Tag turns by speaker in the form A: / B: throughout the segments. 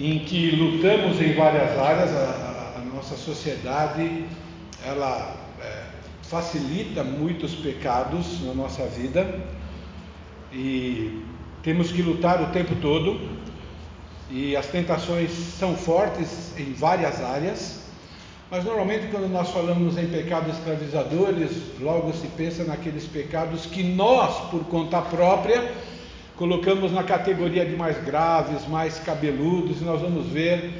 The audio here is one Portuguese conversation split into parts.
A: em que lutamos em várias áreas, a, a, nossa sociedade ela é, facilita muitos pecados na nossa vida e temos que lutar o tempo todo e as tentações são fortes em várias áreas. Mas normalmente quando nós falamos em pecados escravizadores, logo se pensa naqueles pecados que nós, por conta própria, colocamos na categoria de mais graves, mais cabeludos, e nós vamos ver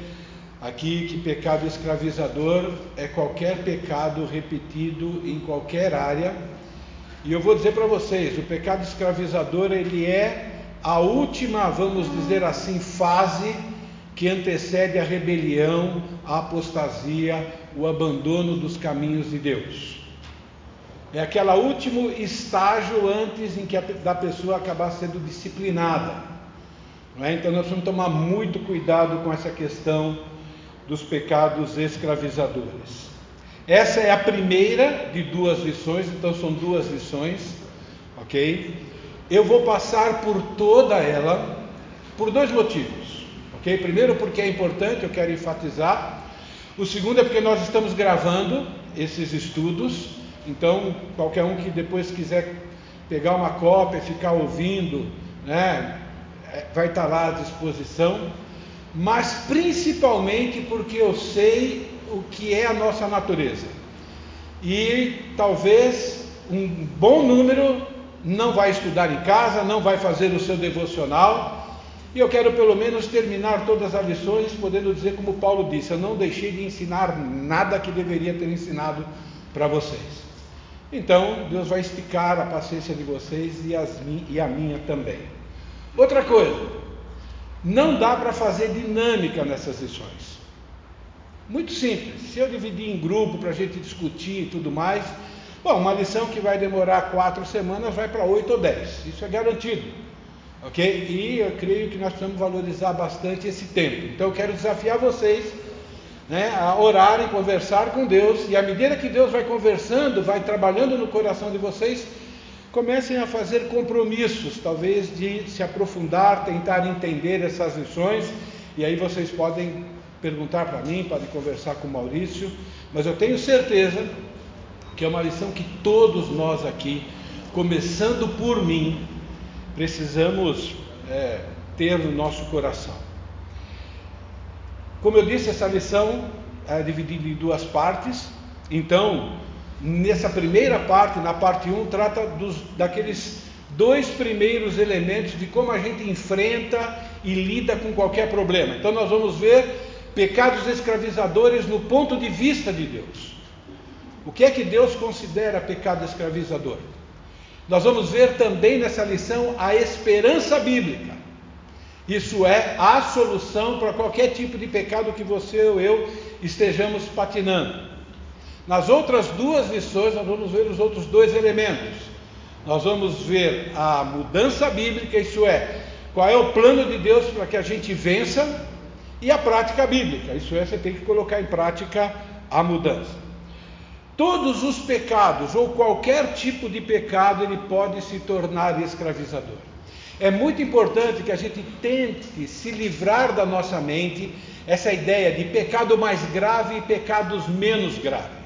A: aqui que pecado escravizador é qualquer pecado repetido em qualquer área. E eu vou dizer para vocês, o pecado escravizador ele é a última, vamos dizer assim, fase que antecede a rebelião, a apostasia, o abandono dos caminhos de Deus. É aquele último estágio antes em que a, da pessoa acabar sendo disciplinada. É? Então nós vamos tomar muito cuidado com essa questão dos pecados escravizadores. Essa é a primeira de duas lições, então são duas lições, ok? Eu vou passar por toda ela por dois motivos, ok? Primeiro, porque é importante, eu quero enfatizar. O segundo é porque nós estamos gravando esses estudos então, qualquer um que depois quiser pegar uma cópia e ficar ouvindo, né, é, vai estar lá à disposição. Mas principalmente porque eu sei o que é a nossa natureza. E talvez um bom número não vai estudar em casa, não vai fazer o seu devocional. E eu quero pelo menos terminar todas as lições podendo dizer como Paulo disse: eu não deixei de ensinar nada que deveria ter ensinado para vocês. Então, Deus vai esticar a paciência de vocês e, as, e a minha também. Outra coisa, não dá para fazer dinâmica nessas lições. Muito simples. Se eu dividir em grupo para a gente discutir e tudo mais, bom, uma lição que vai demorar quatro semanas vai para oito ou dez. Isso é garantido. Ok? E eu creio que nós precisamos valorizar bastante esse tempo. Então eu quero desafiar vocês né, a orar e conversar com Deus, e à medida que Deus vai conversando, vai trabalhando no coração de vocês, comecem a fazer compromissos, talvez de se aprofundar, tentar entender essas lições, e aí vocês podem perguntar para mim, podem conversar com o Maurício, mas eu tenho certeza que é uma lição que todos nós aqui, começando por mim, precisamos é, ter no nosso coração. Como eu disse, essa lição é dividida em duas partes. Então, nessa primeira parte, na parte 1, trata dos, daqueles dois primeiros elementos de como a gente enfrenta e lida com qualquer problema. Então, nós vamos ver pecados escravizadores no ponto de vista de Deus. O que é que Deus considera pecado escravizador? Nós vamos ver também nessa lição a esperança bíblica. Isso é a solução para qualquer tipo de pecado que você ou eu estejamos patinando. Nas outras duas lições, nós vamos ver os outros dois elementos. Nós vamos ver a mudança bíblica, isso é, qual é o plano de Deus para que a gente vença, e a prática bíblica, isso é, você tem que colocar em prática a mudança. Todos os pecados, ou qualquer tipo de pecado, ele pode se tornar escravizador. É muito importante que a gente tente se livrar da nossa mente essa ideia de pecado mais grave e pecados menos graves.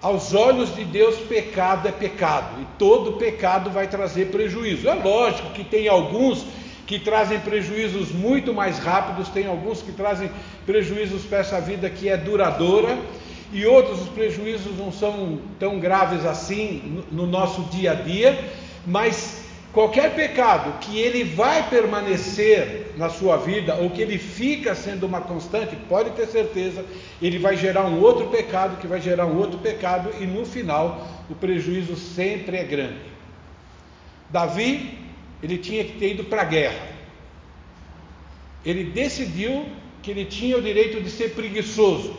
A: Aos olhos de Deus, pecado é pecado e todo pecado vai trazer prejuízo. É lógico que tem alguns que trazem prejuízos muito mais rápidos, tem alguns que trazem prejuízos para essa vida que é duradoura, e outros os prejuízos não são tão graves assim no, no nosso dia a dia, mas Qualquer pecado que ele vai permanecer na sua vida ou que ele fica sendo uma constante, pode ter certeza, ele vai gerar um outro pecado, que vai gerar um outro pecado e no final o prejuízo sempre é grande. Davi, ele tinha que ter ido para a guerra. Ele decidiu que ele tinha o direito de ser preguiçoso,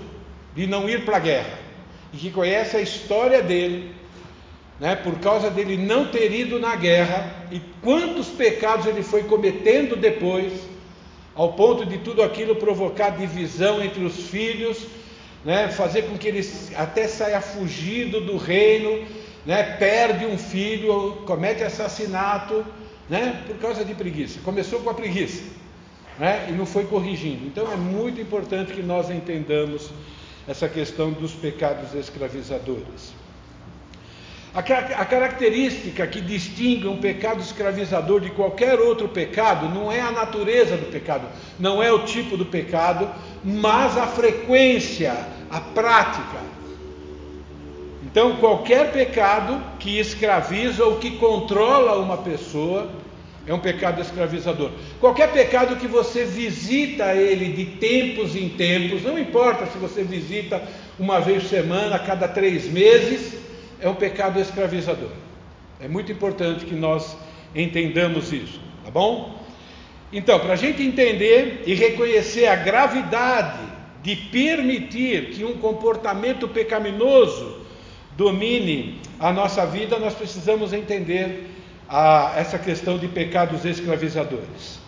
A: de não ir para a guerra. E que conhece a história dele, né, por causa dele não ter ido na guerra e quantos pecados ele foi cometendo depois, ao ponto de tudo aquilo provocar divisão entre os filhos, né, fazer com que ele até saia fugido do reino, né, perde um filho, comete assassinato, né, por causa de preguiça. Começou com a preguiça. né? e não foi corrigindo. Então é muito importante que nós entendamos essa questão dos pecados escravizadores. A, característica que distingue um pecado escravizador de qualquer outro pecado não é a natureza do pecado, não é o tipo do pecado, mas a frequência, a prática. Então, qualquer pecado que escraviza ou que controla uma pessoa é um pecado escravizador. Qualquer pecado que você visita ele de tempos em tempos, não importa se você visita uma vez por semana, a cada três meses, é um pecado escravizador. É muito importante que nós entendamos isso, tá bom? Então, para a gente entender e reconhecer a gravidade de permitir que um comportamento pecaminoso domine a nossa vida, nós precisamos entender a, essa questão de pecados escravizadores.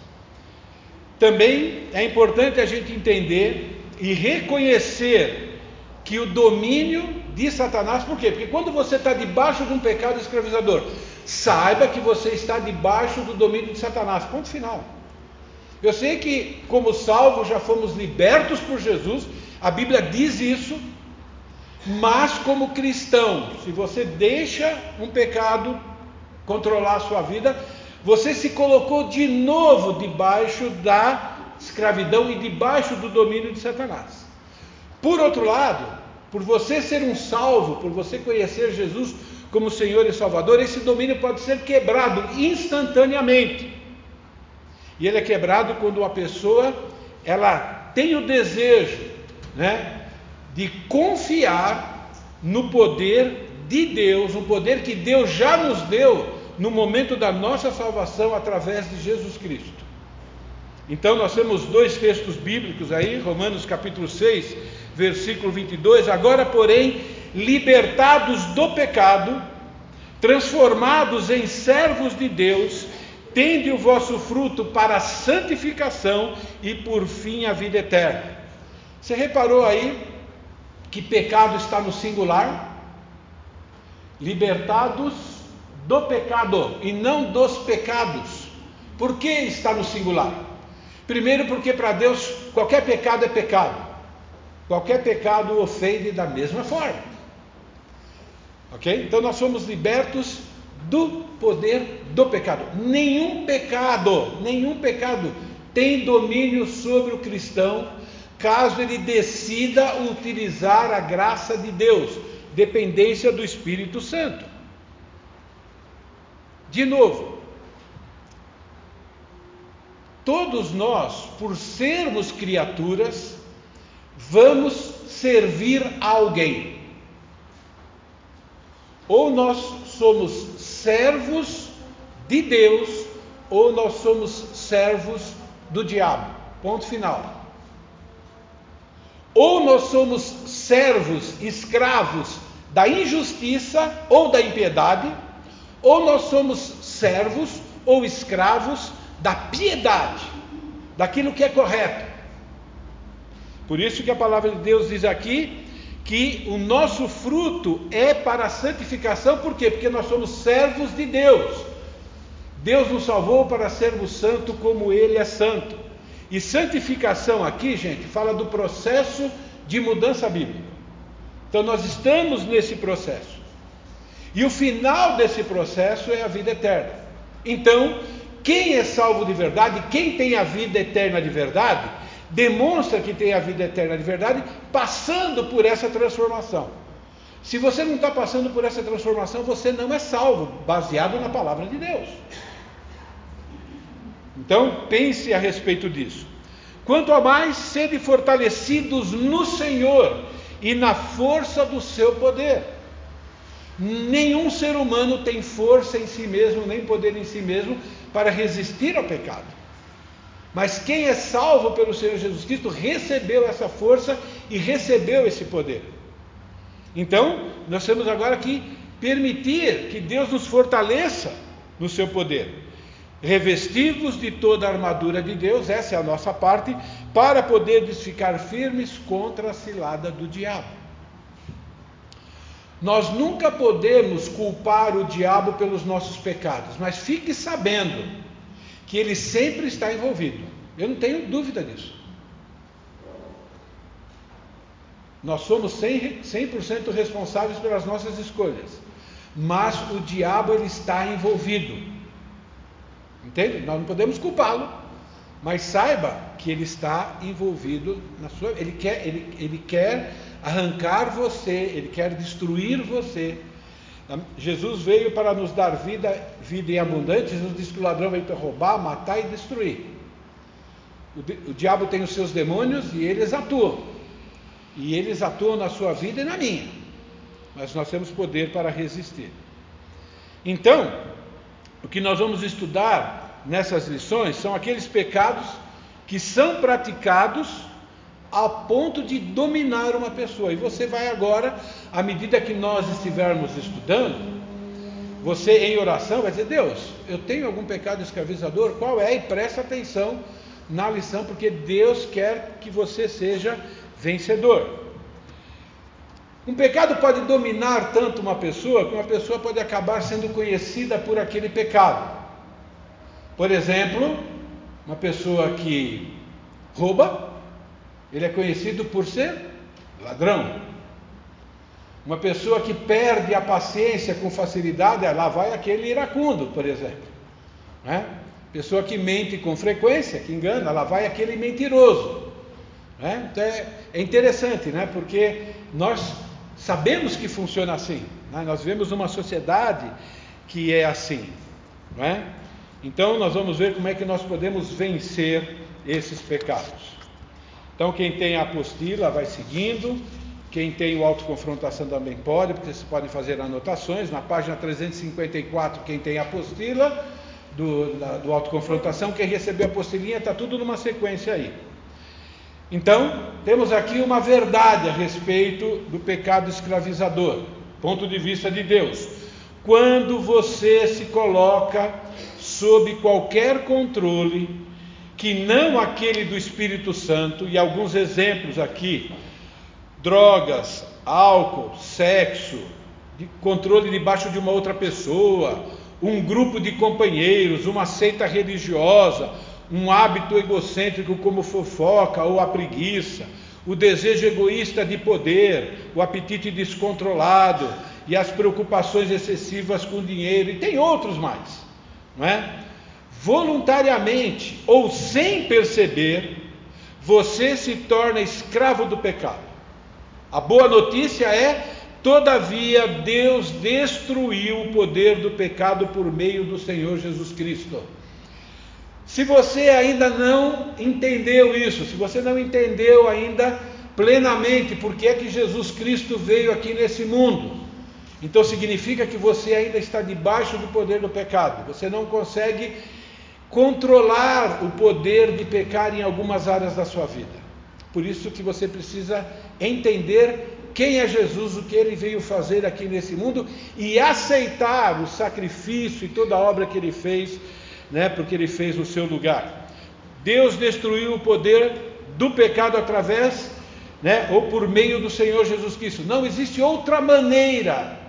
A: Também é importante a gente entender e reconhecer que o domínio de Satanás, por quê? Porque quando você está debaixo de um pecado escravizador, saiba que você está debaixo do domínio de Satanás. Ponto final. Eu sei que, como salvos, já fomos libertos por Jesus, a Bíblia diz isso, mas como cristão, se você deixa um pecado controlar a sua vida, você se colocou de novo debaixo da escravidão e debaixo do domínio de Satanás. Por outro lado, por você ser um salvo, por você conhecer Jesus como Senhor e Salvador, esse domínio pode ser quebrado instantaneamente. E ele é quebrado quando a pessoa ela tem o desejo, né, de confiar no poder de Deus, um poder que Deus já nos deu no momento da nossa salvação através de Jesus Cristo. Então nós temos dois textos bíblicos aí, Romanos capítulo 6, versículo 22. Agora, porém, libertados do pecado, transformados em servos de Deus, tende o vosso fruto para a santificação e por fim a vida eterna. Você reparou aí que pecado está no singular? Libertados do pecado e não dos pecados. Por que está no singular? Primeiro, porque para Deus qualquer pecado é pecado. Qualquer pecado ofende da mesma forma. Ok? Então nós somos libertos do poder do pecado. Nenhum pecado, nenhum pecado tem domínio sobre o cristão caso ele decida utilizar a graça de Deus, dependência do Espírito Santo. De novo, todos nós, por sermos criaturas, vamos servir a alguém. Ou nós somos servos de Deus, ou nós somos servos do diabo. Ponto final. Ou nós somos servos, escravos da injustiça ou da impiedade, ou nós somos servos ou escravos da piedade, daquilo que é correto. Por isso que a palavra de Deus diz aqui que o nosso fruto é para a santificação, por quê? Porque nós somos servos de Deus. Deus nos salvou para sermos santos como Ele é santo. E santificação aqui, gente, fala do processo de mudança bíblica. Então nós estamos nesse processo. E o final desse processo é a vida eterna. Então, quem é salvo de verdade, quem tem a vida eterna de verdade, demonstra que tem a vida eterna de verdade, passando por essa transformação. Se você não está passando por essa transformação, você não é salvo, baseado na palavra de Deus. Então, pense a respeito disso. Quanto a mais, sede fortalecidos no Senhor e na força do seu poder. Nenhum ser humano tem força em si mesmo, nem poder em si mesmo, para resistir ao pecado. Mas quem é salvo pelo Senhor Jesus Cristo recebeu essa força e recebeu esse poder. Então, nós temos agora que permitir que Deus nos fortaleça no seu poder. Revestidos de toda a armadura de Deus, essa é a nossa parte, para poderes ficar firmes contra a cilada do diabo. Nós nunca podemos culpar o diabo pelos nossos pecados, mas fique sabendo que ele sempre está envolvido. Eu não tenho dúvida disso. Nós somos 100%, 100 responsáveis pelas nossas escolhas. Mas o diabo ele está envolvido. Entende? Nós não podemos culpá-lo. Mas saiba que ele está envolvido na sua. Ele quer, ele, ele quer arrancar você, ele quer destruir você. Jesus veio para nos dar vida, vida em abundante. Jesus disse que o ladrão veio para roubar, matar e destruir. O, o diabo tem os seus demônios e eles atuam. E eles atuam na sua vida e na minha. Mas nós temos poder para resistir. Então, o que nós vamos estudar nessas lições são aqueles pecados que são praticados a ponto de dominar uma pessoa. E você vai agora, à medida que nós estivermos estudando, você em oração vai dizer: Deus, eu tenho algum pecado escravizador? Qual é? E presta atenção na lição, porque Deus quer que você seja vencedor. Um pecado pode dominar tanto uma pessoa que uma pessoa pode acabar sendo conhecida por aquele pecado. Por exemplo, uma pessoa que rouba, ele é conhecido por ser ladrão. Uma pessoa que perde a paciência com facilidade, lá vai aquele iracundo, por exemplo. Né? Pessoa que mente com frequência, que engana, lá vai aquele mentiroso. Né? Então é, é, interessante, né? porque nós sabemos que funciona assim. Né? Nós vivemos numa sociedade que é assim. Né? Então nós vamos ver como é que nós podemos vencer esses pecados. Então, quem tem a apostila vai seguindo. Quem tem o autoconfrontação também pode, porque vocês podem fazer anotações. Na página 354, quem tem a apostila do, da, do autoconfrontação, quem recebeu a apostilinha, está tudo numa sequência aí. Então, temos aqui uma verdade a respeito do pecado escravizador, ponto de vista de Deus. Quando você se coloca sob qualquer controle, que não aquele do Espírito Santo, e alguns exemplos aqui: drogas, álcool, sexo, controle debaixo de uma outra pessoa, um grupo de companheiros, uma seita religiosa, um hábito egocêntrico como fofoca ou a preguiça, o desejo egoísta de poder, o apetite descontrolado e as preocupações excessivas com dinheiro, e tem outros mais, não é? voluntariamente ou sem perceber, você se torna escravo do pecado. A boa notícia é, todavia, Deus destruiu o poder do pecado por meio do Senhor Jesus Cristo. Se você ainda não entendeu isso, se você não entendeu ainda plenamente porque é que Jesus Cristo veio aqui nesse mundo, então significa que você ainda está debaixo do poder do pecado. Você não consegue controlar o poder de pecar em algumas áreas da sua vida. Por isso que você precisa entender quem é Jesus, o que ele veio fazer aqui nesse mundo e aceitar o sacrifício e toda a obra que ele fez, né, porque ele fez no seu lugar. Deus destruiu o poder do pecado através, né, ou por meio do Senhor Jesus Cristo. Não existe outra maneira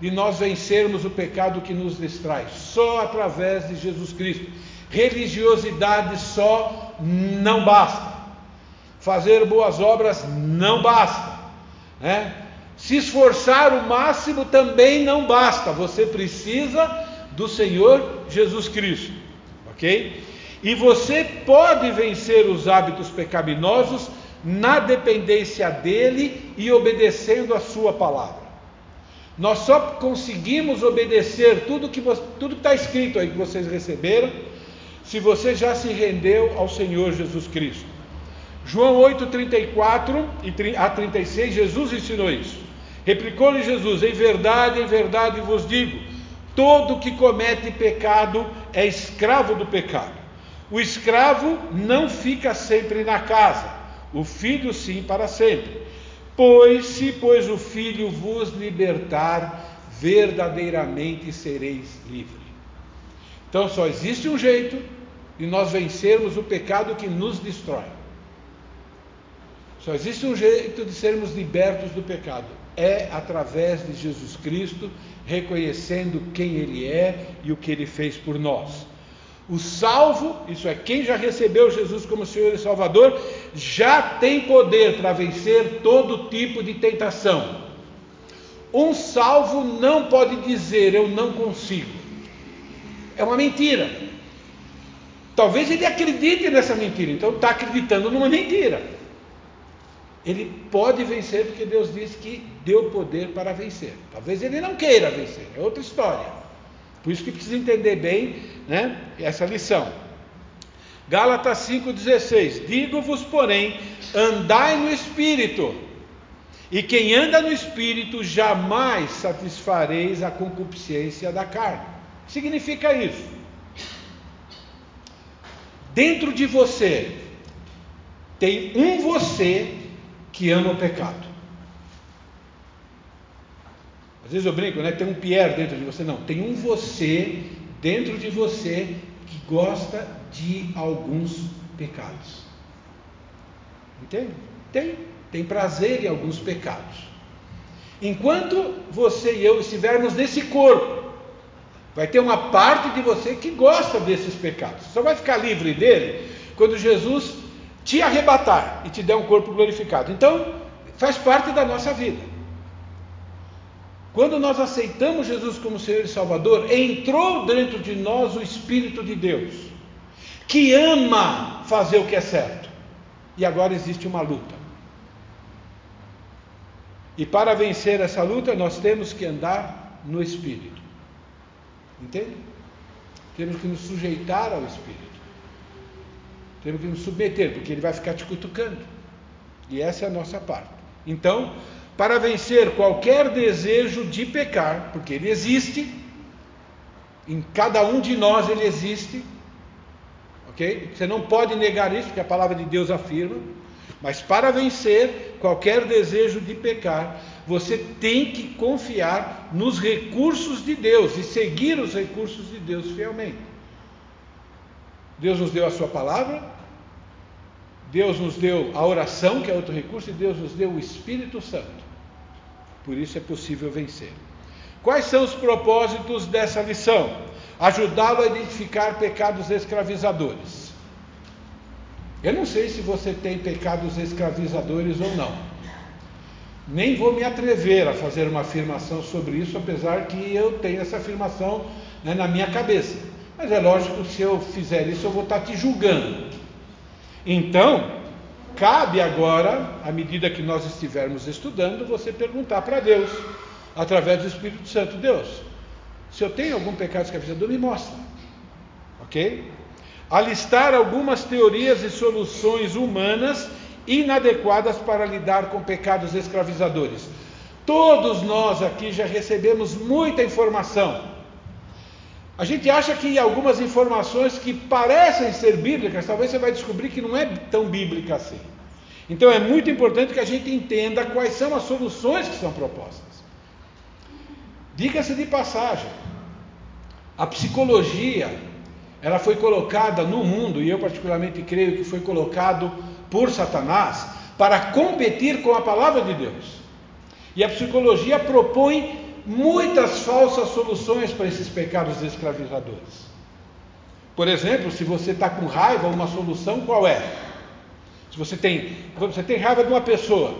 A: de nós vencermos o pecado que nos distrai, só através de Jesus Cristo. Religiosidade só não basta. Fazer boas obras não basta. Né? Se esforçar o máximo também não basta. Você precisa do Senhor Jesus Cristo. Ok? E você pode vencer os hábitos pecaminosos na dependência dele e obedecendo a sua palavra. Nós só conseguimos obedecer tudo que tudo está escrito aí que vocês receberam, se você já se rendeu ao Senhor Jesus Cristo. João 8, 34 a 36, Jesus ensinou isso. Replicou-lhe Jesus: Em verdade, em verdade vos digo: todo que comete pecado é escravo do pecado. O escravo não fica sempre na casa, o filho sim para sempre. Pois se pois o Filho vos libertar, verdadeiramente sereis livres. Então só existe um jeito de nós vencermos o pecado que nos destrói. Só existe um jeito de sermos libertos do pecado. É através de Jesus Cristo, reconhecendo quem Ele é e o que Ele fez por nós. O salvo, isso é, quem já recebeu Jesus como Senhor e Salvador, já tem poder para vencer todo tipo de tentação. Um salvo não pode dizer eu não consigo. É uma mentira. Talvez ele acredite nessa mentira, então está acreditando numa mentira. Ele pode vencer porque Deus disse que deu poder para vencer. Talvez ele não queira vencer, é outra história. Por isso que precisa entender bem né, essa lição. Gálatas 5,16: Digo-vos, porém, andai no espírito, e quem anda no espírito jamais satisfareis a concupiscência da carne. Significa isso? Dentro de você tem um você que ama o pecado. Às vezes eu brinco, né? Tem um Pierre dentro de você. Não, tem um você dentro de você que gosta de alguns pecados. Entende? Tem. Tem prazer em alguns pecados. Enquanto você e eu estivermos nesse corpo, Vai ter uma parte de você que gosta desses pecados. Só vai ficar livre dele quando Jesus te arrebatar e te der um corpo glorificado. Então, faz parte da nossa vida. Quando nós aceitamos Jesus como Senhor e Salvador, entrou dentro de nós o Espírito de Deus, que ama fazer o que é certo. E agora existe uma luta. E para vencer essa luta, nós temos que andar no Espírito. Entende? Temos que nos sujeitar ao Espírito. Temos que nos submeter, porque ele vai ficar te cutucando. E essa é a nossa parte. Então, para vencer qualquer desejo de pecar, porque ele existe, em cada um de nós ele existe, ok? Você não pode negar isso, porque a palavra de Deus afirma. Mas para vencer qualquer desejo de pecar, você tem que confiar nos recursos de Deus e seguir os recursos de Deus fielmente. Deus nos deu a Sua palavra, Deus nos deu a oração, que é outro recurso, e Deus nos deu o Espírito Santo. Por isso é possível vencer. Quais são os propósitos dessa lição? Ajudá-lo a identificar pecados escravizadores. Eu não sei se você tem pecados escravizadores ou não. Nem vou me atrever a fazer uma afirmação sobre isso, apesar que eu tenho essa afirmação né, na minha cabeça. Mas é lógico que se eu fizer isso, eu vou estar te julgando. Então, cabe agora, à medida que nós estivermos estudando, você perguntar para Deus, através do Espírito Santo: Deus, se eu tenho algum pecado escravizador, me mostra. Ok? Alistar algumas teorias e soluções humanas inadequadas para lidar com pecados escravizadores. Todos nós aqui já recebemos muita informação. A gente acha que algumas informações que parecem ser bíblicas, talvez você vai descobrir que não é tão bíblica assim. Então é muito importante que a gente entenda quais são as soluções que são propostas. Diga-se de passagem, a psicologia, ela foi colocada no mundo, e eu particularmente creio que foi colocado por Satanás para competir com a palavra de Deus. E a psicologia propõe muitas falsas soluções para esses pecados escravizadores. Por exemplo, se você está com raiva, uma solução qual é? Se você tem, você tem raiva de uma pessoa,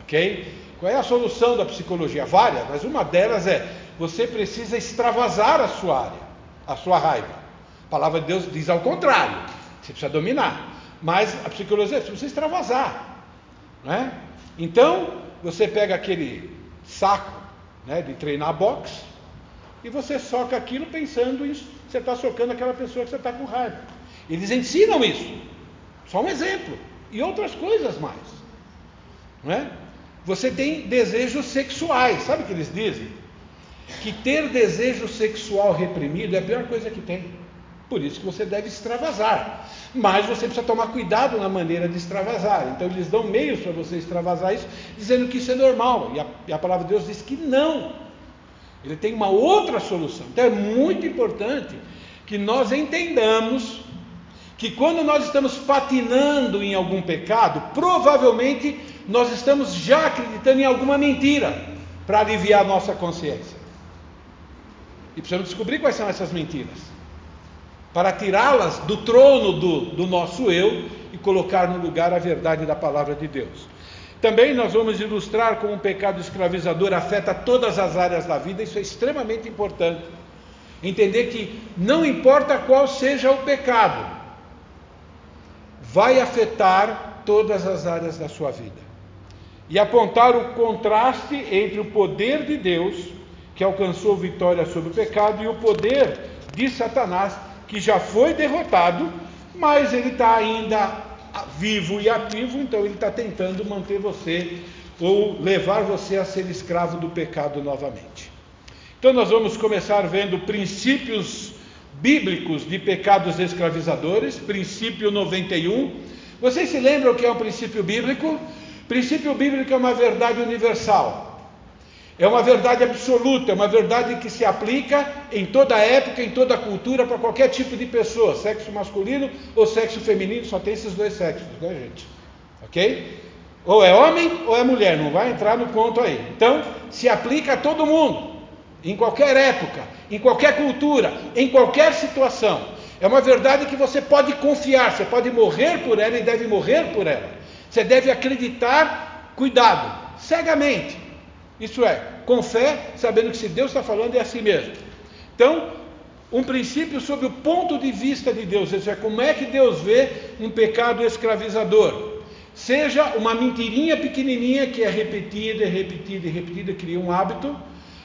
A: ok? Qual é a solução da psicologia? Várias, mas uma delas é você precisa extravasar a sua área, a sua raiva. A palavra de Deus diz ao contrário, você precisa dominar. Mas a psicologia você precisa extravasar. Né? Então, você pega aquele saco né, de treinar boxe e você soca aquilo pensando em você está socando aquela pessoa que você está com raiva. Eles ensinam isso. Só um exemplo. E outras coisas mais. Não é? Você tem desejos sexuais. Sabe o que eles dizem? Que ter desejo sexual reprimido é a pior coisa que tem. Por isso que você deve extravasar. Mas você precisa tomar cuidado na maneira de extravasar. Então eles dão meios para você extravasar isso, dizendo que isso é normal. E a, e a palavra de Deus diz que não. Ele tem uma outra solução. Então é muito importante que nós entendamos que quando nós estamos patinando em algum pecado, provavelmente nós estamos já acreditando em alguma mentira para aliviar a nossa consciência. E precisamos descobrir quais são essas mentiras. Para tirá-las do trono do, do nosso eu e colocar no lugar a verdade da palavra de Deus. Também nós vamos ilustrar como o pecado escravizador afeta todas as áreas da vida, isso é extremamente importante. Entender que não importa qual seja o pecado, vai afetar todas as áreas da sua vida. E apontar o contraste entre o poder de Deus, que alcançou vitória sobre o pecado, e o poder de Satanás, que já foi derrotado, mas ele está ainda vivo e ativo, então ele está tentando manter você ou levar você a ser escravo do pecado novamente. Então nós vamos começar vendo princípios bíblicos de pecados escravizadores, princípio 91. Vocês se lembram o que é um princípio bíblico? Princípio bíblico é uma verdade universal. É uma verdade absoluta, é uma verdade que se aplica em toda época, em toda cultura, para qualquer tipo de pessoa, sexo masculino ou sexo feminino, só tem esses dois sexos, né, gente? Ok? Ou é homem ou é mulher, não vai entrar no ponto aí. Então, se aplica a todo mundo, em qualquer época, em qualquer cultura, em qualquer situação. É uma verdade que você pode confiar, você pode morrer por ela e deve morrer por ela. Você deve acreditar, cuidado, cegamente isso é, com fé, sabendo que se Deus está falando é assim mesmo. Então, um princípio sobre o ponto de vista de Deus, isso é, como é que Deus vê um pecado escravizador. Seja uma mentirinha pequenininha que é repetida, repetida e repetida, cria um hábito,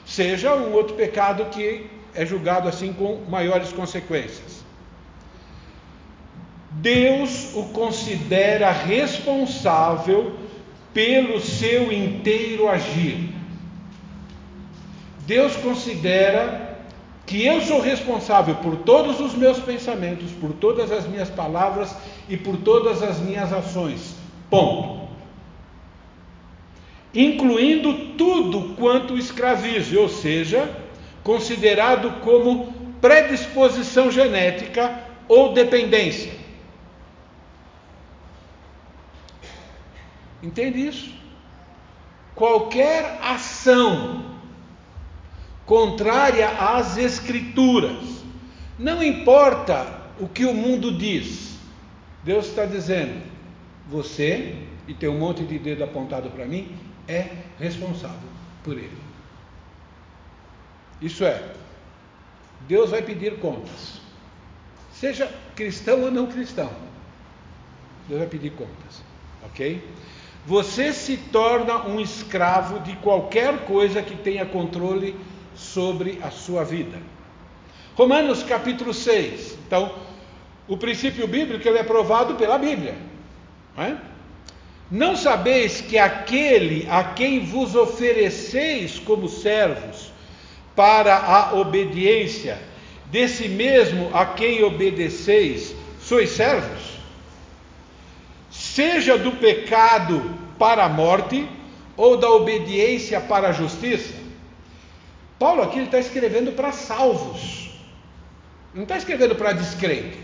A: seja um outro pecado que é julgado assim com maiores consequências. Deus o considera responsável pelo seu inteiro agir. Deus considera que eu sou responsável por todos os meus pensamentos, por todas as minhas palavras e por todas as minhas ações. Ponto. Incluindo tudo quanto escravize, ou seja, considerado como predisposição genética ou dependência. Entende isso? Qualquer ação contrária às Escrituras. Não importa o que o mundo diz, Deus está dizendo: você, e tem um monte de dedo apontado para mim, é responsável por ele. Isso é, Deus vai pedir contas, seja cristão ou não cristão. Deus vai pedir contas, ok? Você se torna um escravo de qualquer coisa que tenha controle sobre a sua vida. Romanos capítulo 6. Então, o princípio bíblico ele é provado pela Bíblia. Não, é? não sabeis que aquele a quem vos ofereceis como servos para a obediência, desse mesmo a quem obedeceis, sois servos? Seja do pecado para a morte, ou da obediência para a justiça? Paulo aqui está escrevendo para salvos, não está escrevendo para descrente.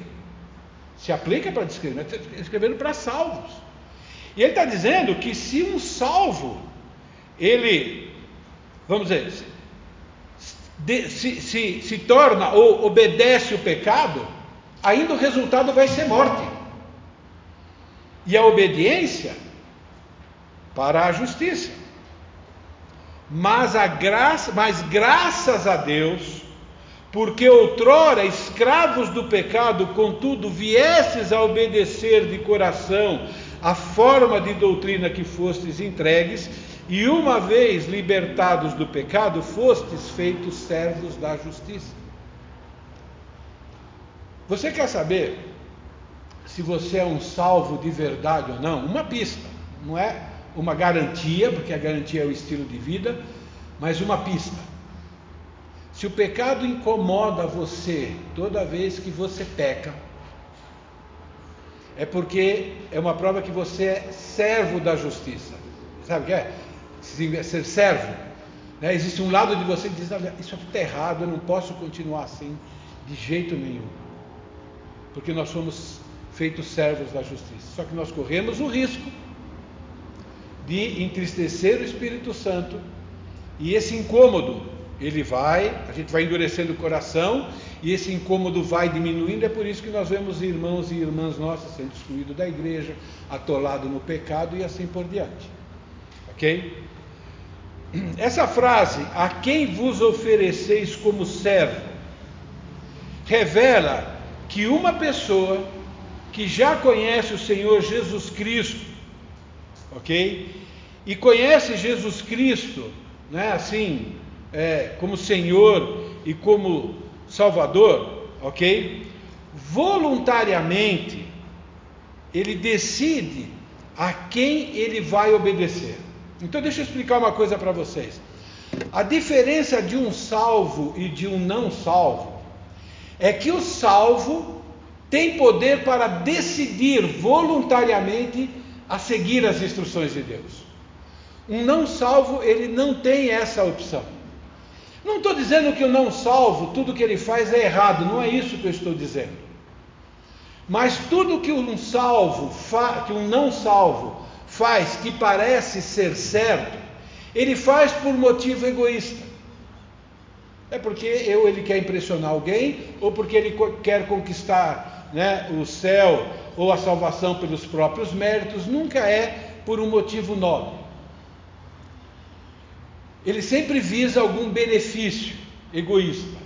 A: Se aplica para descrente, mas está escrevendo para salvos. E ele está dizendo que se um salvo, ele, vamos dizer, se, se, se, se torna ou obedece o pecado, ainda o resultado vai ser morte. E a obediência para a justiça. Mas, a graça, mas graças a Deus, porque outrora escravos do pecado, contudo, viestes a obedecer de coração a forma de doutrina que fostes entregues, e uma vez libertados do pecado, fostes feitos servos da justiça. Você quer saber se você é um salvo de verdade ou não? Uma pista, não é uma garantia, porque a garantia é o estilo de vida, mas uma pista. Se o pecado incomoda você toda vez que você peca, é porque é uma prova que você é servo da justiça. Sabe o que é? Ser servo. Né? Existe um lado de você que diz: Isso está errado, eu não posso continuar assim, de jeito nenhum. Porque nós somos feitos servos da justiça. Só que nós corremos o risco de entristecer o Espírito Santo, e esse incômodo, ele vai, a gente vai endurecendo o coração, e esse incômodo vai diminuindo. É por isso que nós vemos irmãos e irmãs nossas sendo excluídos da igreja, atolados no pecado e assim por diante. Ok? Essa frase, a quem vos ofereceis como servo, revela que uma pessoa que já conhece o Senhor Jesus Cristo, ok? E conhece Jesus Cristo, né, assim, é, como Senhor e como Salvador, ok? Voluntariamente, ele decide a quem ele vai obedecer. Então, deixa eu explicar uma coisa para vocês. A diferença de um salvo e de um não salvo é que o salvo tem poder para decidir voluntariamente a seguir as instruções de Deus. Um não salvo, ele não tem essa opção. Não estou dizendo que o não salvo, tudo que ele faz é errado, não é isso que eu estou dizendo. Mas tudo que um salvo, que um não salvo faz que parece ser certo, ele faz por motivo egoísta. É porque eu, ele quer impressionar alguém, ou porque ele quer conquistar né, o céu ou a salvação pelos próprios méritos, nunca é por um motivo nobre. Ele sempre visa algum benefício egoísta.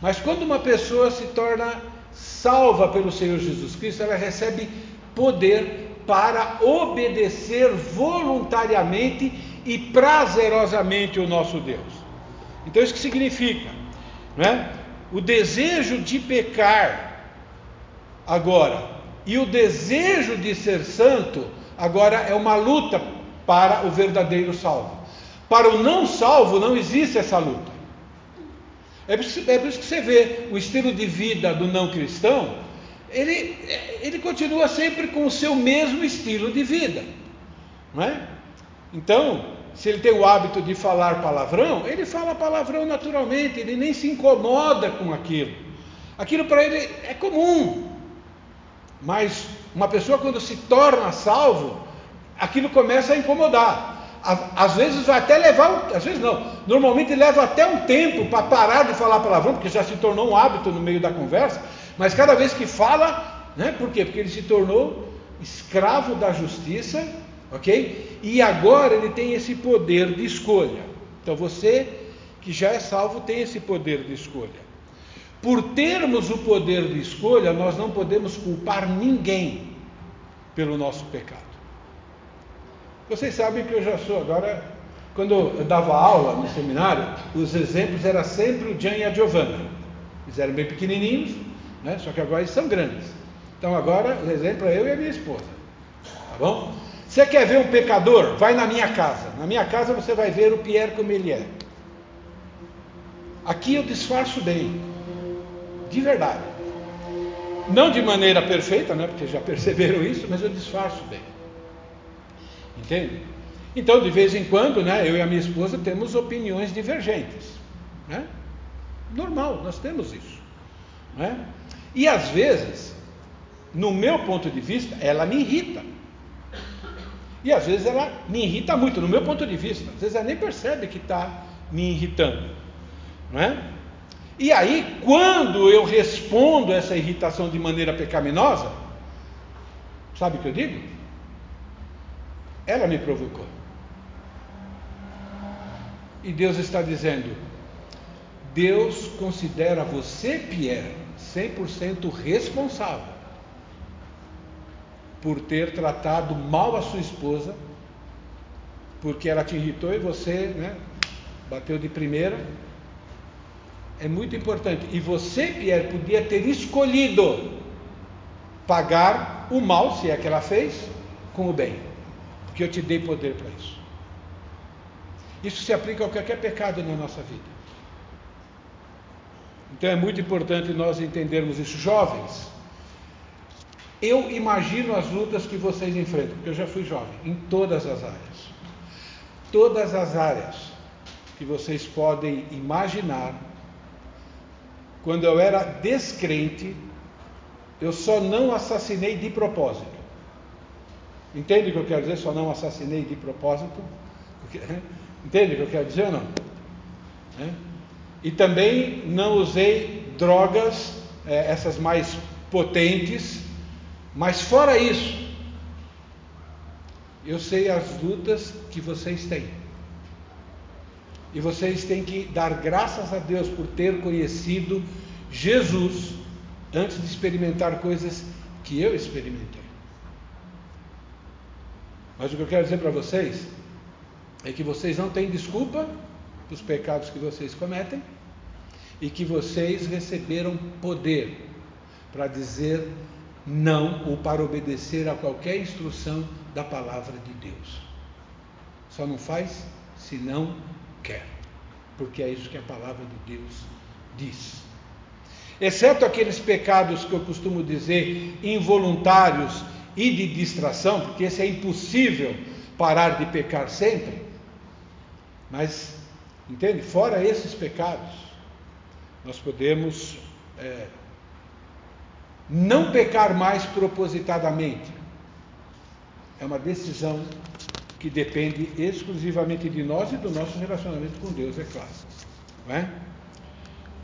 A: Mas quando uma pessoa se torna salva pelo Senhor Jesus Cristo, ela recebe poder para obedecer voluntariamente e prazerosamente o nosso Deus. Então, isso que significa, né? O desejo de pecar agora e o desejo de ser santo agora é uma luta para o verdadeiro salvo. Para o não salvo não existe essa luta. É por, isso, é por isso que você vê o estilo de vida do não cristão ele, ele continua sempre com o seu mesmo estilo de vida. Não é? Então, se ele tem o hábito de falar palavrão, ele fala palavrão naturalmente, ele nem se incomoda com aquilo. Aquilo para ele é comum. Mas uma pessoa, quando se torna salvo, aquilo começa a incomodar. Às vezes vai até levar, às vezes não, normalmente leva até um tempo para parar de falar palavrão, porque já se tornou um hábito no meio da conversa, mas cada vez que fala, né? Por quê? Porque ele se tornou escravo da justiça, ok? E agora ele tem esse poder de escolha. Então você que já é salvo tem esse poder de escolha. Por termos o poder de escolha, nós não podemos culpar ninguém pelo nosso pecado. Vocês sabem que eu já sou agora, quando eu dava aula no seminário, os exemplos eram sempre o Jan e a Giovanna. Eles eram bem pequenininhos, né? Só que agora eles são grandes. Então agora o exemplo é eu e a minha esposa. Tá bom? Você quer ver um pecador? Vai na minha casa. Na minha casa você vai ver o Pierre como ele é. Aqui eu disfarço bem. De verdade. Não de maneira perfeita, né? Porque já perceberam isso, mas eu disfarço bem. Entende? Então, de vez em quando, né, eu e a minha esposa temos opiniões divergentes. Né? Normal, nós temos isso. Né? E às vezes, no meu ponto de vista, ela me irrita. E às vezes ela me irrita muito, no meu ponto de vista. Às vezes ela nem percebe que está me irritando. Não é? E aí, quando eu respondo essa irritação de maneira pecaminosa, sabe o que eu digo? Ela me provocou. E Deus está dizendo: Deus considera você, Pierre, 100% responsável por ter tratado mal a sua esposa, porque ela te irritou e você né, bateu de primeira. É muito importante. E você, Pierre, podia ter escolhido pagar o mal, se é que ela fez, com o bem. Porque eu te dei poder para isso. Isso se aplica a qualquer pecado na nossa vida. Então é muito importante nós entendermos isso. Jovens, eu imagino as lutas que vocês enfrentam, porque eu já fui jovem, em todas as áreas. Todas as áreas que vocês podem imaginar. Quando eu era descrente, eu só não assassinei de propósito. Entende o que eu quero dizer? Só não assassinei de propósito? Entende o que eu quero dizer ou não? É? E também não usei drogas, é, essas mais potentes, mas fora isso, eu sei as lutas que vocês têm. E vocês têm que dar graças a Deus por ter conhecido Jesus antes de experimentar coisas que eu experimentei. Mas o que eu quero dizer para vocês é que vocês não têm desculpa dos pecados que vocês cometem e que vocês receberam poder para dizer não ou para obedecer a qualquer instrução da palavra de Deus. Só não faz se não quer, porque é isso que a palavra de Deus diz. Exceto aqueles pecados que eu costumo dizer involuntários e de distração, porque esse é impossível parar de pecar sempre. Mas, entende? Fora esses pecados, nós podemos é, não pecar mais propositadamente. É uma decisão que depende exclusivamente de nós e do nosso relacionamento com Deus, é claro. É?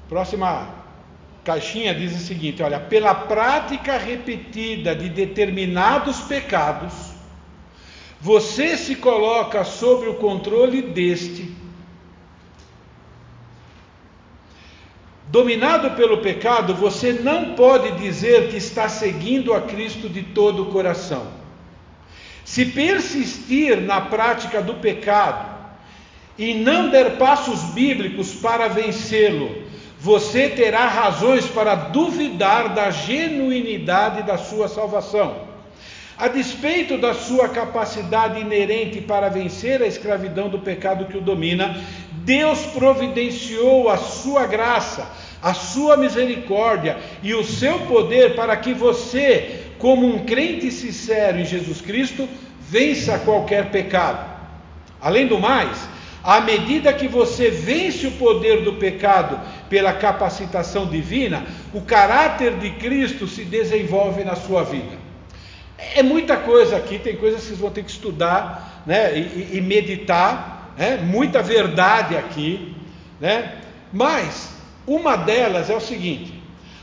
A: Próxima caixinha diz o seguinte: olha, pela prática repetida de determinados pecados, você se coloca sob o controle deste. Dominado pelo pecado, você não pode dizer que está seguindo a Cristo de todo o coração. Se persistir na prática do pecado e não der passos bíblicos para vencê-lo, você terá razões para duvidar da genuinidade da sua salvação. A despeito da sua capacidade inerente para vencer a escravidão do pecado que o domina, Deus providenciou a sua graça, a sua misericórdia e o seu poder para que você como um crente sincero em Jesus Cristo, vença qualquer pecado. Além do mais, à medida que você vence o poder do pecado pela capacitação divina, o caráter de Cristo se desenvolve na sua vida. É muita coisa aqui, tem coisas que vocês vão ter que estudar né, e, e meditar, né, muita verdade aqui, né, mas uma delas é o seguinte: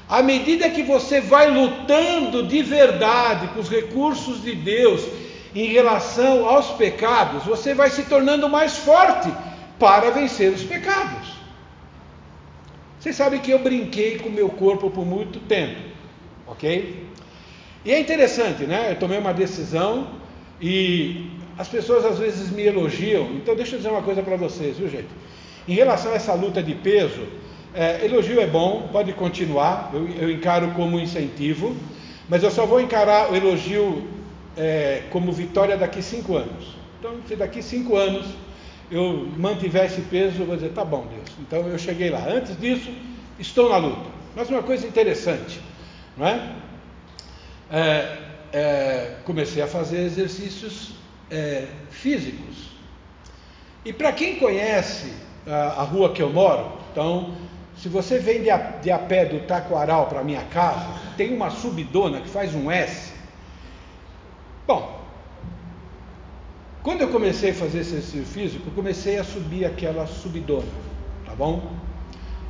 A: à medida que você vai lutando de verdade com os recursos de Deus em relação aos pecados, você vai se tornando mais forte para vencer os pecados. Vocês sabem que eu brinquei com o meu corpo por muito tempo, ok? E é interessante, né? Eu tomei uma decisão e as pessoas às vezes me elogiam. Então, deixa eu dizer uma coisa para vocês, viu, gente? Em relação a essa luta de peso, é, elogio é bom, pode continuar, eu, eu, encaro como incentivo, mas eu só vou encarar o elogio é, como vitória daqui cinco anos. Então, se daqui cinco anos eu mantiver esse peso, eu vou dizer, tá bom, Deus. Então eu cheguei lá. Antes disso, estou na luta. Mas uma coisa interessante, não é? é, é comecei a fazer exercícios é, físicos. E para quem conhece a, a rua que eu moro, então se você vem de a, de a pé do Taquaral para minha casa, tem uma subidona que faz um S. Bom, quando eu comecei a fazer exercício físico, eu comecei a subir aquela subidona, tá bom?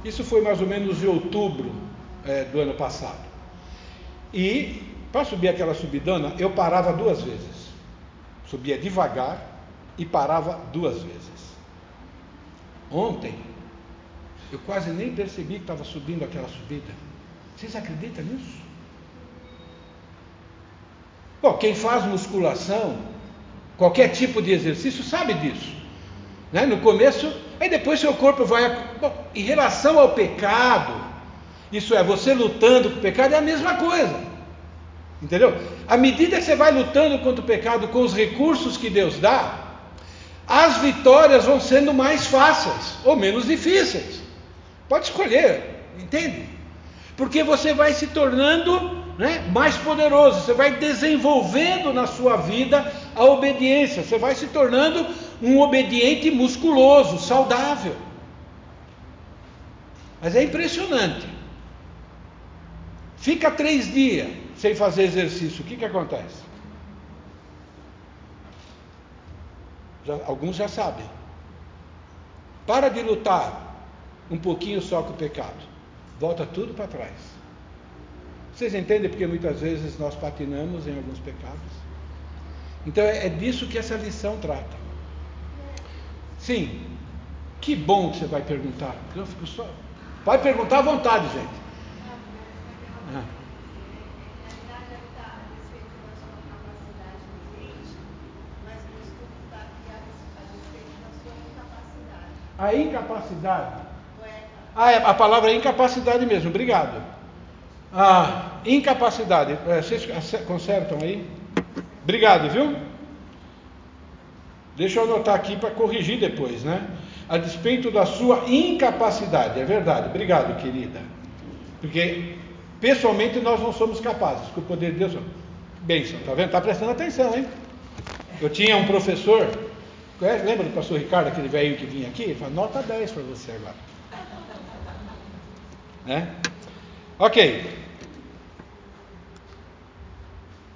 A: Isso foi mais ou menos em outubro é, do ano passado. E para subir aquela subidona, eu parava duas vezes. Subia devagar e parava duas vezes. Ontem, eu quase nem percebi que estava subindo aquela subida. Vocês acreditam nisso? Bom, quem faz musculação, qualquer tipo de exercício, sabe disso. Né? No começo, aí depois seu corpo vai. Bom, em relação ao pecado, isso é, você lutando com o pecado é a mesma coisa. Entendeu? À medida que você vai lutando contra o pecado com os recursos que Deus dá, as vitórias vão sendo mais fáceis ou menos difíceis. Pode escolher, entende? Porque você vai se tornando né, mais poderoso, você vai desenvolvendo na sua vida a obediência, você vai se tornando um obediente musculoso, saudável. Mas é impressionante. Fica três dias sem fazer exercício, o que, que acontece? Já, alguns já sabem. Para de lutar um pouquinho só com o pecado. volta tudo para trás. Vocês entendem porque muitas vezes nós patinamos em alguns pecados? Então é, é disso que essa lição trata. Sim, que bom que você vai perguntar. Eu fico só. Pode perguntar à vontade, gente. Ah. A incapacidade. Ah, é, a palavra é incapacidade mesmo, obrigado. Ah, incapacidade. É, vocês consertam aí? Obrigado, viu? Deixa eu anotar aqui para corrigir depois, né? A despeito da sua incapacidade, é verdade. Obrigado, querida. Porque pessoalmente nós não somos capazes, com o poder de Deus. Bênção, tá vendo? Tá prestando atenção, hein? Eu tinha um professor Lembra do pastor Ricardo, aquele velho que vinha aqui? Ele falou, nota 10 para você agora. Né? Ok.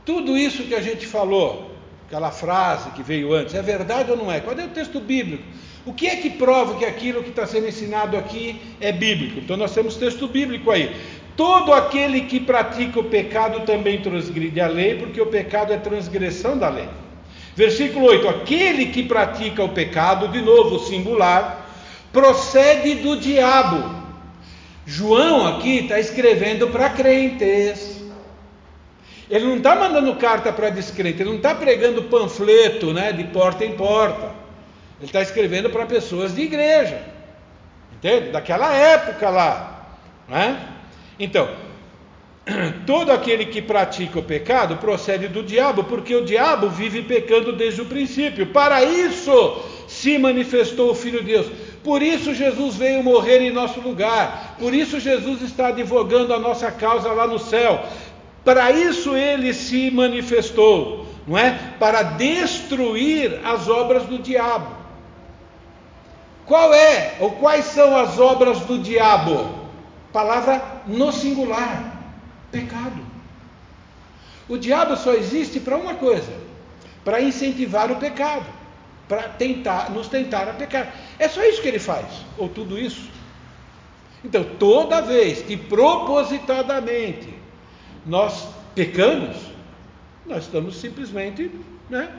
A: Tudo isso que a gente falou, aquela frase que veio antes, é verdade ou não é? Cadê o texto bíblico? O que é que prova que aquilo que está sendo ensinado aqui é bíblico? Então nós temos texto bíblico aí. Todo aquele que pratica o pecado também transgride a lei, porque o pecado é transgressão da lei. Versículo 8: Aquele que pratica o pecado, de novo singular, procede do diabo. João aqui está escrevendo para crentes. Ele não está mandando carta para descrente, ele não está pregando panfleto né, de porta em porta. Ele está escrevendo para pessoas de igreja. Entende? Daquela época lá. Né? Então, todo aquele que pratica o pecado procede do diabo, porque o diabo vive pecando desde o princípio. Para isso se manifestou o Filho de Deus. Por isso Jesus veio morrer em nosso lugar. Por isso Jesus está advogando a nossa causa lá no céu. Para isso ele se manifestou, não é? Para destruir as obras do diabo. Qual é ou quais são as obras do diabo? Palavra no singular Pecado. O diabo só existe para uma coisa: para incentivar o pecado, para tentar nos tentar a pecar. É só isso que ele faz, ou tudo isso. Então, toda vez que propositadamente nós pecamos, nós estamos simplesmente, né,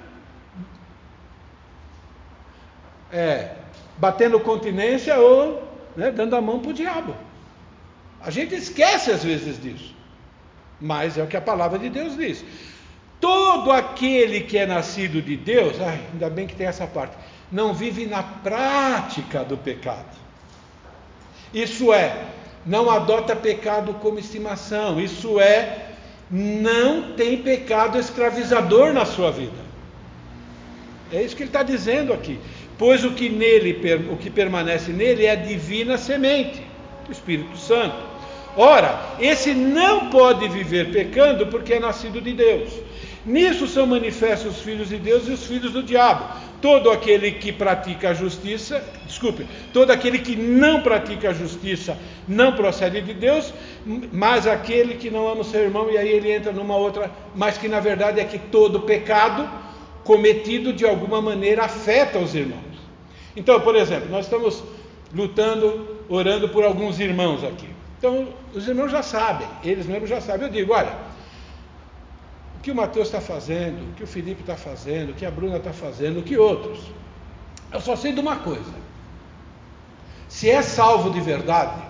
A: é, batendo continência ou né, dando a mão para o diabo. A gente esquece às vezes disso mas é o que a palavra de Deus diz. Todo aquele que é nascido de Deus, ai, ainda bem que tem essa parte, não vive na prática do pecado. Isso é, não adota pecado como estimação, isso é, não tem pecado escravizador na sua vida. É isso que ele está dizendo aqui. Pois o que nele, o que permanece nele é a divina semente, o Espírito Santo. Ora, esse não pode viver pecando porque é nascido de Deus. Nisso são manifestos os filhos de Deus e os filhos do diabo. Todo aquele que pratica a justiça, desculpe, todo aquele que não pratica a justiça não procede de Deus, mas aquele que não ama o seu irmão, e aí ele entra numa outra, mas que na verdade é que todo pecado cometido de alguma maneira afeta os irmãos. Então, por exemplo, nós estamos lutando, orando por alguns irmãos aqui. Então, os irmãos já sabem, eles mesmos já sabem. Eu digo: olha, que o Mateus está fazendo, o que o Felipe está fazendo, o que a Bruna está fazendo, o que outros. Eu só sei de uma coisa: se é salvo de verdade,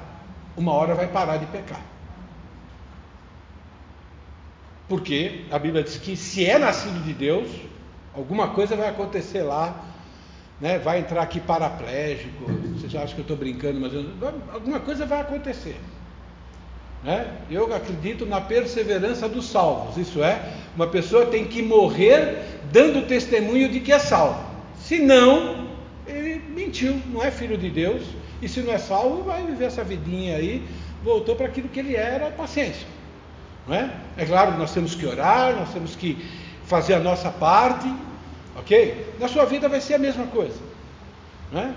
A: uma hora vai parar de pecar. Porque a Bíblia diz que se é nascido de Deus, alguma coisa vai acontecer lá, né? vai entrar aqui paraplégico. Vocês acham que eu estou brincando, mas eu, alguma coisa vai acontecer. Né? Eu acredito na perseverança dos salvos, isso é, uma pessoa tem que morrer dando testemunho de que é salvo. Se não, ele mentiu, não é filho de Deus, e se não é salvo, vai viver essa vidinha aí, voltou para aquilo que ele era, paciência. Não é? é claro, nós temos que orar, nós temos que fazer a nossa parte, ok? Na sua vida vai ser a mesma coisa. Não é?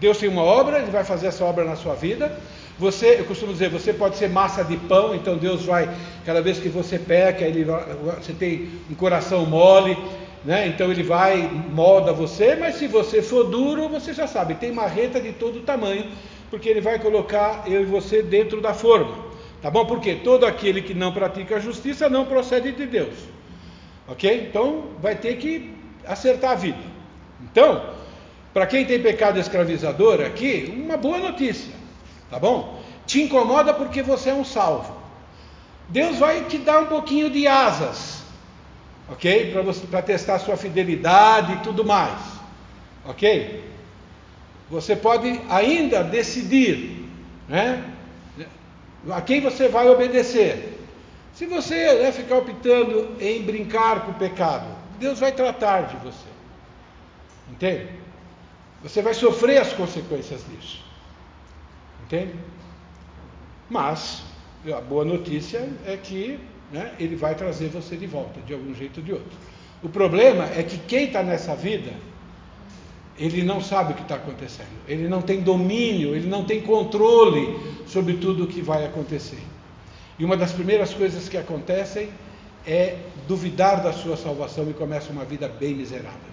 A: Deus tem uma obra, Ele vai fazer essa obra na sua vida, você, eu costumo dizer, você pode ser massa de pão, então Deus vai, cada vez que você peca, ele você tem um coração mole, né? então ele vai, molda você, mas se você for duro, você já sabe, tem marreta de todo tamanho porque ele vai colocar eu e você dentro da forma. Tá bom? Porque todo aquele que não pratica a justiça não procede de Deus. Ok? Então vai ter que acertar a vida. Então, para quem tem pecado escravizador aqui, uma boa notícia. Tá bom? Te incomoda porque você é um salvo. Deus vai te dar um pouquinho de asas. Ok? Para testar sua fidelidade e tudo mais. Ok? Você pode ainda decidir, né? A quem você vai obedecer? Se você né, ficar optando em brincar com o pecado, Deus vai tratar de você. Entende? Você vai sofrer as consequências disso. Entende? Mas a boa notícia é que né, Ele vai trazer você de volta, de algum jeito ou de outro. O problema é que quem está nessa vida ele não sabe o que está acontecendo, ele não tem domínio, ele não tem controle sobre tudo o que vai acontecer. E uma das primeiras coisas que acontecem é duvidar da sua salvação e começa uma vida bem miserável.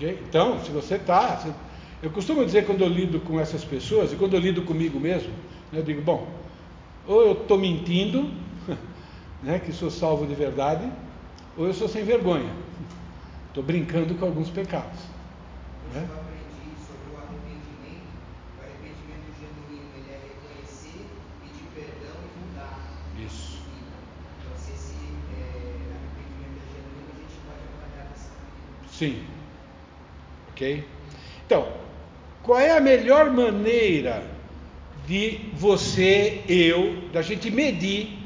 A: Então, se você está. Eu costumo dizer quando eu lido com essas pessoas, e quando eu lido comigo mesmo, né, eu digo, bom, ou eu estou mentindo, né, que sou salvo de verdade, ou eu sou sem vergonha. Estou brincando com alguns pecados.
B: Né? Eu aprendi sobre o arrependimento. O arrependimento genuíno ele reconhecer, pedir perdão mudar.
A: Isso.
B: Então, se esse é, arrependimento é genuíno, a gente pode avaliar.
A: Sim. Ok? Então, qual é a melhor maneira de você, eu, da gente medir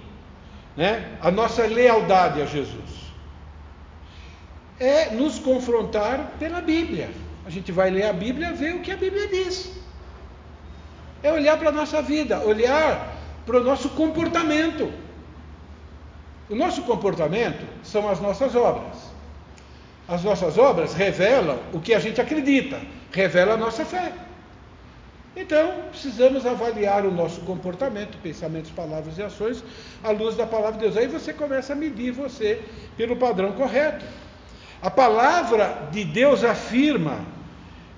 A: né, a nossa lealdade a Jesus? É nos confrontar pela Bíblia. A gente vai ler a Bíblia ver o que a Bíblia diz. É olhar para a nossa vida, olhar para o nosso comportamento. O nosso comportamento são as nossas obras. As nossas obras revelam o que a gente acredita, revela a nossa fé. Então, precisamos avaliar o nosso comportamento, pensamentos, palavras e ações à luz da palavra de Deus. Aí você começa a medir você pelo padrão correto. A palavra de Deus afirma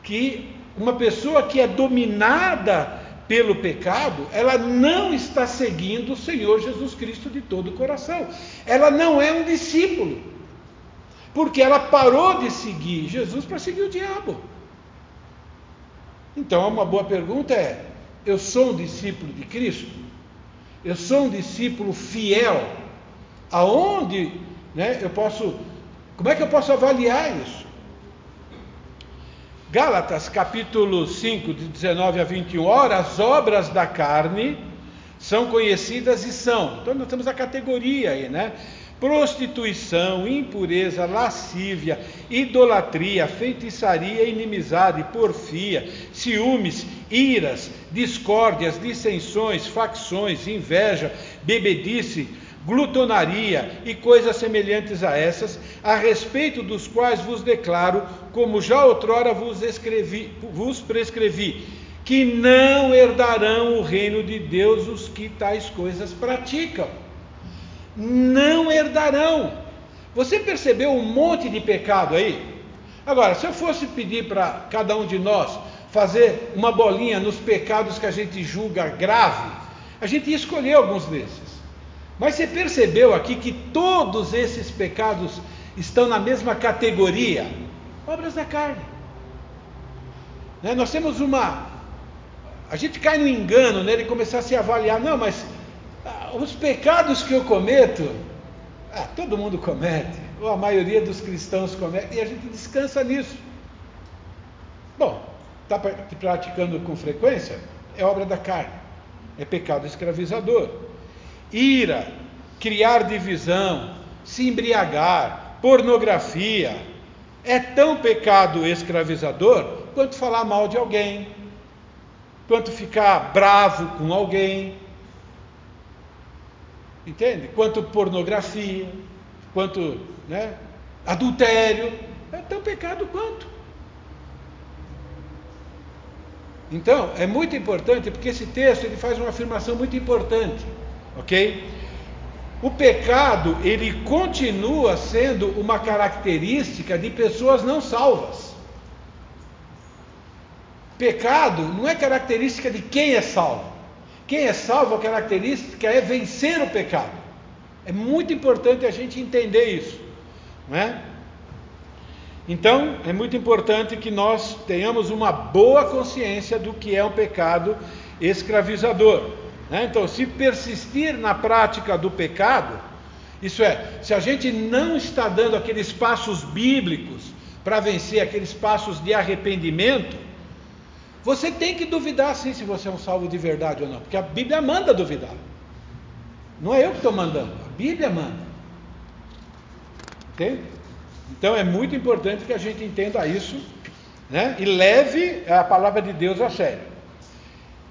A: que uma pessoa que é dominada pelo pecado, ela não está seguindo o Senhor Jesus Cristo de todo o coração. Ela não é um discípulo. Porque ela parou de seguir Jesus para seguir o diabo. Então, uma boa pergunta é: eu sou um discípulo de Cristo? Eu sou um discípulo fiel? Aonde né, eu posso como é que eu posso avaliar isso? Gálatas capítulo 5, de 19 a 21. Ora, as obras da carne são conhecidas e são. Então nós temos a categoria aí, né? Prostituição, impureza, lascívia, idolatria, feitiçaria, inimizade, porfia, ciúmes, iras, discórdias, dissensões, facções, inveja, bebedice, glutonaria e coisas semelhantes a essas, a respeito dos quais vos declaro, como já outrora vos, escrevi, vos prescrevi, que não herdarão o reino de Deus os que tais coisas praticam. Não herdarão. Você percebeu um monte de pecado aí? Agora, se eu fosse pedir para cada um de nós fazer uma bolinha nos pecados que a gente julga grave, a gente ia escolher alguns desses. Mas você percebeu aqui que todos esses pecados estão na mesma categoria? Obras da carne. Né? Nós temos uma. A gente cai no engano né, de começar a se avaliar. Não, mas os pecados que eu cometo, ah, todo mundo comete, ou a maioria dos cristãos comete, e a gente descansa nisso. Bom, está praticando com frequência? É obra da carne. é pecado escravizador. Ira, criar divisão, se embriagar, pornografia, é tão pecado escravizador quanto falar mal de alguém, quanto ficar bravo com alguém, entende? Quanto pornografia, quanto né, adultério, é tão pecado quanto. Então, é muito importante, porque esse texto ele faz uma afirmação muito importante, ok? O pecado, ele continua sendo uma característica de pessoas não salvas. Pecado não é característica de quem é salvo. Quem é salvo, a característica é vencer o pecado. É muito importante a gente entender isso, não é? Então, é muito importante que nós tenhamos uma boa consciência do que é um pecado escravizador. Né? Então, se persistir na prática do pecado, isso é, se a gente não está dando aqueles passos bíblicos para vencer aqueles passos de arrependimento, você tem que duvidar sim se você é um salvo de verdade ou não, porque a Bíblia manda duvidar. Não é eu que estou mandando, a Bíblia manda. Entende? Então é muito importante que a gente entenda isso né? e leve a palavra de Deus a sério.